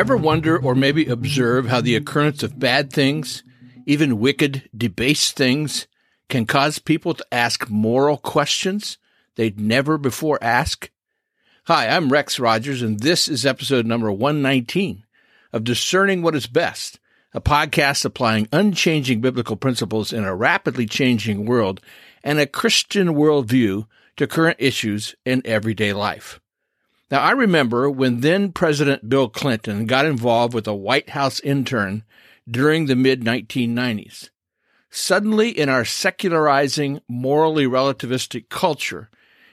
Ever wonder or maybe observe how the occurrence of bad things, even wicked, debased things, can cause people to ask moral questions they'd never before ask? Hi, I'm Rex Rogers, and this is episode number 119 of Discerning What is Best, a podcast applying unchanging biblical principles in a rapidly changing world and a Christian worldview to current issues in everyday life. Now, I remember when then President Bill Clinton got involved with a White House intern during the mid 1990s. Suddenly, in our secularizing, morally relativistic culture,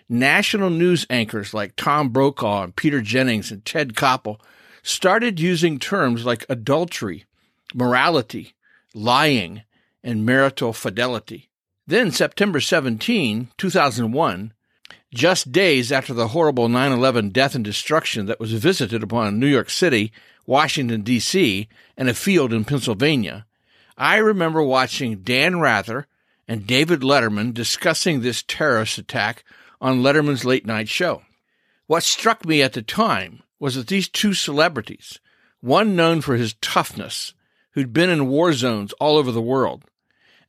national news anchors like Tom Brokaw and Peter Jennings and Ted Koppel started using terms like adultery, morality, lying, and marital fidelity. Then, September 17, 2001, just days after the horrible 9 11 death and destruction that was visited upon New York City, Washington, D.C., and a field in Pennsylvania, I remember watching Dan Rather and David Letterman discussing this terrorist attack on Letterman's late night show. What struck me at the time was that these two celebrities, one known for his toughness, who'd been in war zones all over the world,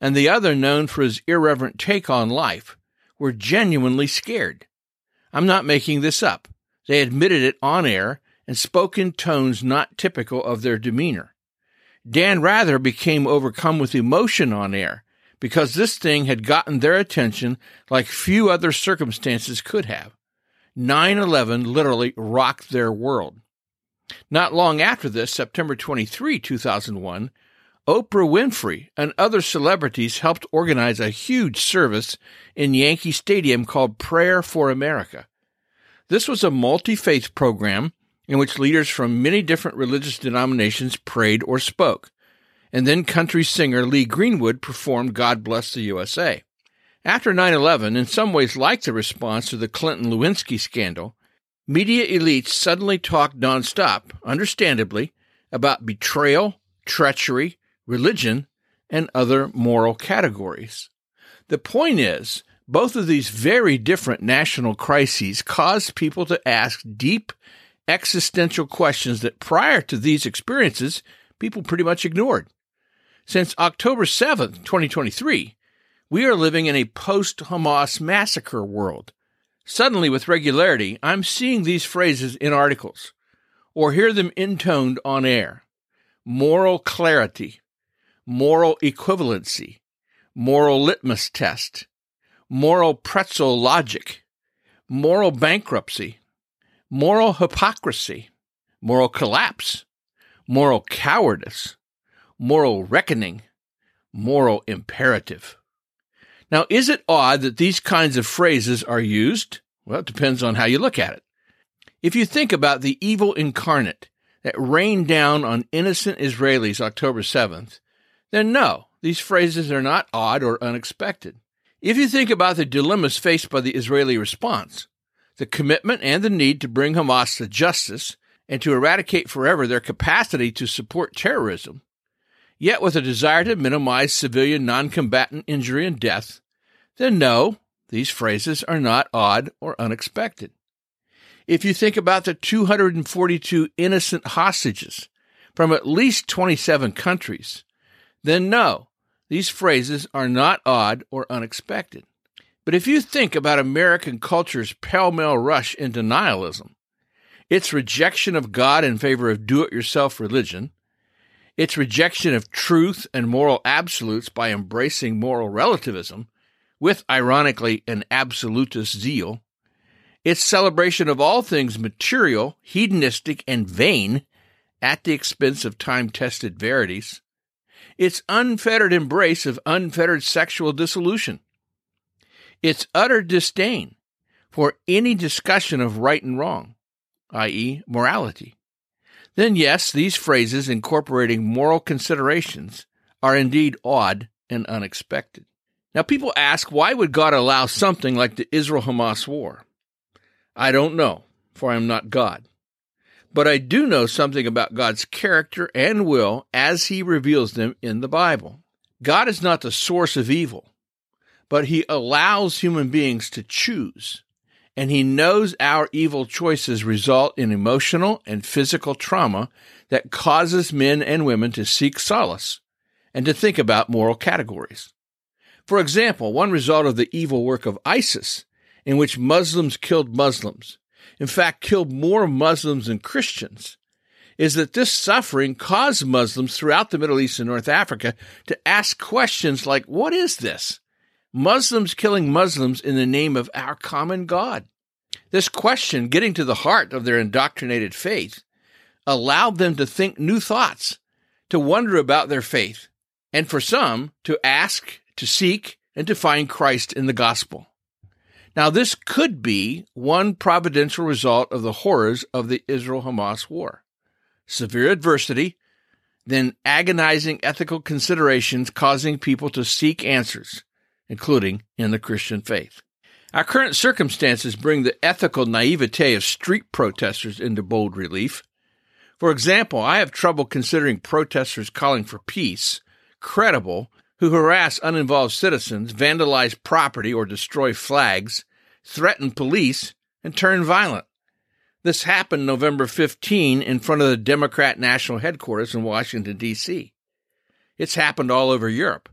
and the other known for his irreverent take on life, were genuinely scared. I'm not making this up. They admitted it on air and spoke in tones not typical of their demeanor. Dan Rather became overcome with emotion on air because this thing had gotten their attention like few other circumstances could have. 9 11 literally rocked their world. Not long after this, September 23, 2001, Oprah Winfrey and other celebrities helped organize a huge service in Yankee Stadium called Prayer for America. This was a multi faith program in which leaders from many different religious denominations prayed or spoke. And then country singer Lee Greenwood performed God Bless the USA. After 9 11, in some ways like the response to the Clinton Lewinsky scandal, media elites suddenly talked nonstop, understandably, about betrayal, treachery, religion, and other moral categories. The point is, both of these very different national crises caused people to ask deep existential questions that prior to these experiences, people pretty much ignored. Since October 7th, 2023, we are living in a post Hamas massacre world. Suddenly, with regularity, I'm seeing these phrases in articles or hear them intoned on air. Moral clarity, moral equivalency, moral litmus test, moral pretzel logic, moral bankruptcy, moral hypocrisy, moral collapse, moral cowardice, moral reckoning, moral imperative. Now, is it odd that these kinds of phrases are used? Well, it depends on how you look at it. If you think about the evil incarnate that rained down on innocent Israelis October 7th, then no, these phrases are not odd or unexpected. If you think about the dilemmas faced by the Israeli response, the commitment and the need to bring Hamas to justice and to eradicate forever their capacity to support terrorism, yet with a desire to minimize civilian non-combatant injury and death, then no, these phrases are not odd or unexpected. If you think about the 242 innocent hostages from at least 27 countries, then no, these phrases are not odd or unexpected. But if you think about American culture's pell mell rush into nihilism, its rejection of God in favor of do it yourself religion, its rejection of truth and moral absolutes by embracing moral relativism, with ironically an absolutist zeal, its celebration of all things material, hedonistic, and vain at the expense of time tested verities, its unfettered embrace of unfettered sexual dissolution, its utter disdain for any discussion of right and wrong, i.e., morality, then yes, these phrases incorporating moral considerations are indeed odd and unexpected. Now, people ask, why would God allow something like the Israel Hamas war? I don't know, for I am not God. But I do know something about God's character and will as he reveals them in the Bible. God is not the source of evil, but he allows human beings to choose. and He knows our evil choices result in emotional and physical trauma that causes men and women to seek solace and to think about moral categories. For example, one result of the evil work of ISIS, in which Muslims killed Muslims, in fact, killed more Muslims than Christians, is that this suffering caused Muslims throughout the Middle East and North Africa to ask questions like, What is this? Muslims killing Muslims in the name of our common God. This question, getting to the heart of their indoctrinated faith, allowed them to think new thoughts, to wonder about their faith, and for some, to ask, to seek, and to find Christ in the gospel. Now, this could be one providential result of the horrors of the Israel Hamas war severe adversity, then agonizing ethical considerations causing people to seek answers, including in the Christian faith. Our current circumstances bring the ethical naivete of street protesters into bold relief. For example, I have trouble considering protesters calling for peace credible who harass uninvolved citizens, vandalize property or destroy flags, threaten police, and turn violent. This happened November 15 in front of the Democrat National Headquarters in Washington, D.C. It's happened all over Europe.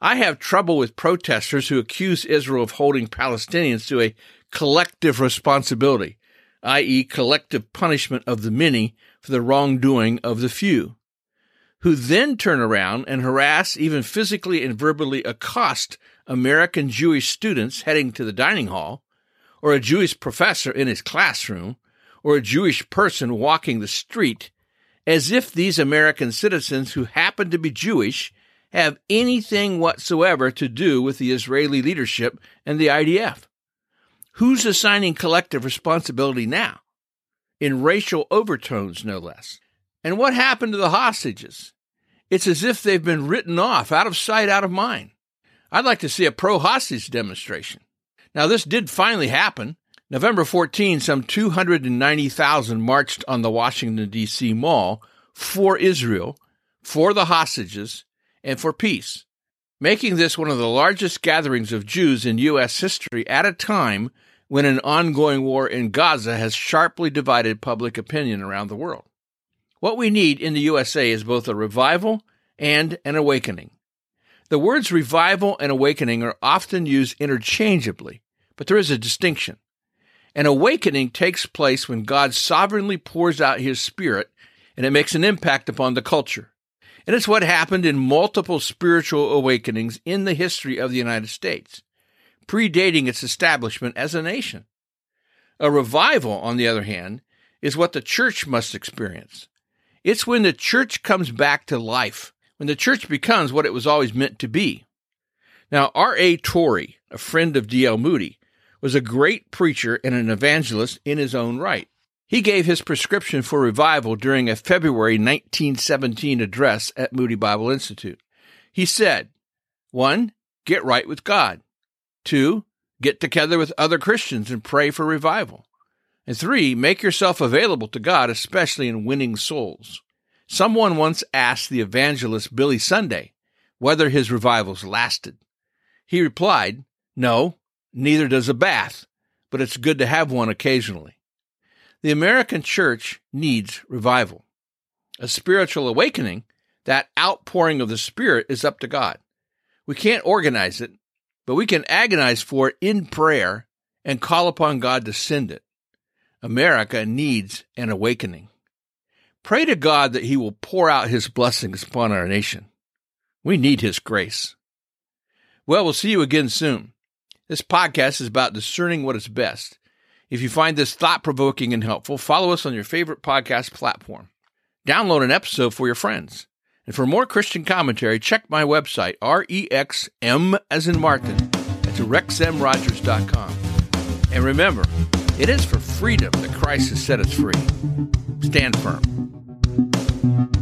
I have trouble with protesters who accuse Israel of holding Palestinians to a collective responsibility, i.e., collective punishment of the many for the wrongdoing of the few, who then turn around and harass, even physically and verbally accost American Jewish students heading to the dining hall, or a Jewish professor in his classroom, or a Jewish person walking the street, as if these American citizens who happen to be Jewish have anything whatsoever to do with the Israeli leadership and the IDF. Who's assigning collective responsibility now? In racial overtones, no less. And what happened to the hostages? It's as if they've been written off, out of sight, out of mind. I'd like to see a pro hostage demonstration. Now, this did finally happen. November 14, some 290,000 marched on the Washington, D.C. Mall for Israel, for the hostages, and for peace, making this one of the largest gatherings of Jews in U.S. history at a time when an ongoing war in Gaza has sharply divided public opinion around the world. What we need in the USA is both a revival and an awakening. The words revival and awakening are often used interchangeably, but there is a distinction. An awakening takes place when God sovereignly pours out his spirit and it makes an impact upon the culture. And it's what happened in multiple spiritual awakenings in the history of the United States, predating its establishment as a nation. A revival, on the other hand, is what the church must experience. It's when the church comes back to life, when the church becomes what it was always meant to be. Now, R.A. Torrey, a friend of D.L. Moody, was a great preacher and an evangelist in his own right. He gave his prescription for revival during a February 1917 address at Moody Bible Institute. He said, 1. Get right with God. 2. Get together with other Christians and pray for revival. And 3. Make yourself available to God, especially in winning souls. Someone once asked the evangelist Billy Sunday whether his revivals lasted. He replied, No, neither does a bath, but it's good to have one occasionally. The American church needs revival. A spiritual awakening, that outpouring of the Spirit, is up to God. We can't organize it, but we can agonize for it in prayer and call upon God to send it. America needs an awakening. Pray to God that He will pour out His blessings upon our nation. We need His grace. Well, we'll see you again soon. This podcast is about discerning what is best if you find this thought provoking and helpful, follow us on your favorite podcast platform. Download an episode for your friends. And for more Christian commentary, check my website, REXM as in Martin, at rexmrogers.com. And remember, it is for freedom that Christ has set us free. Stand firm.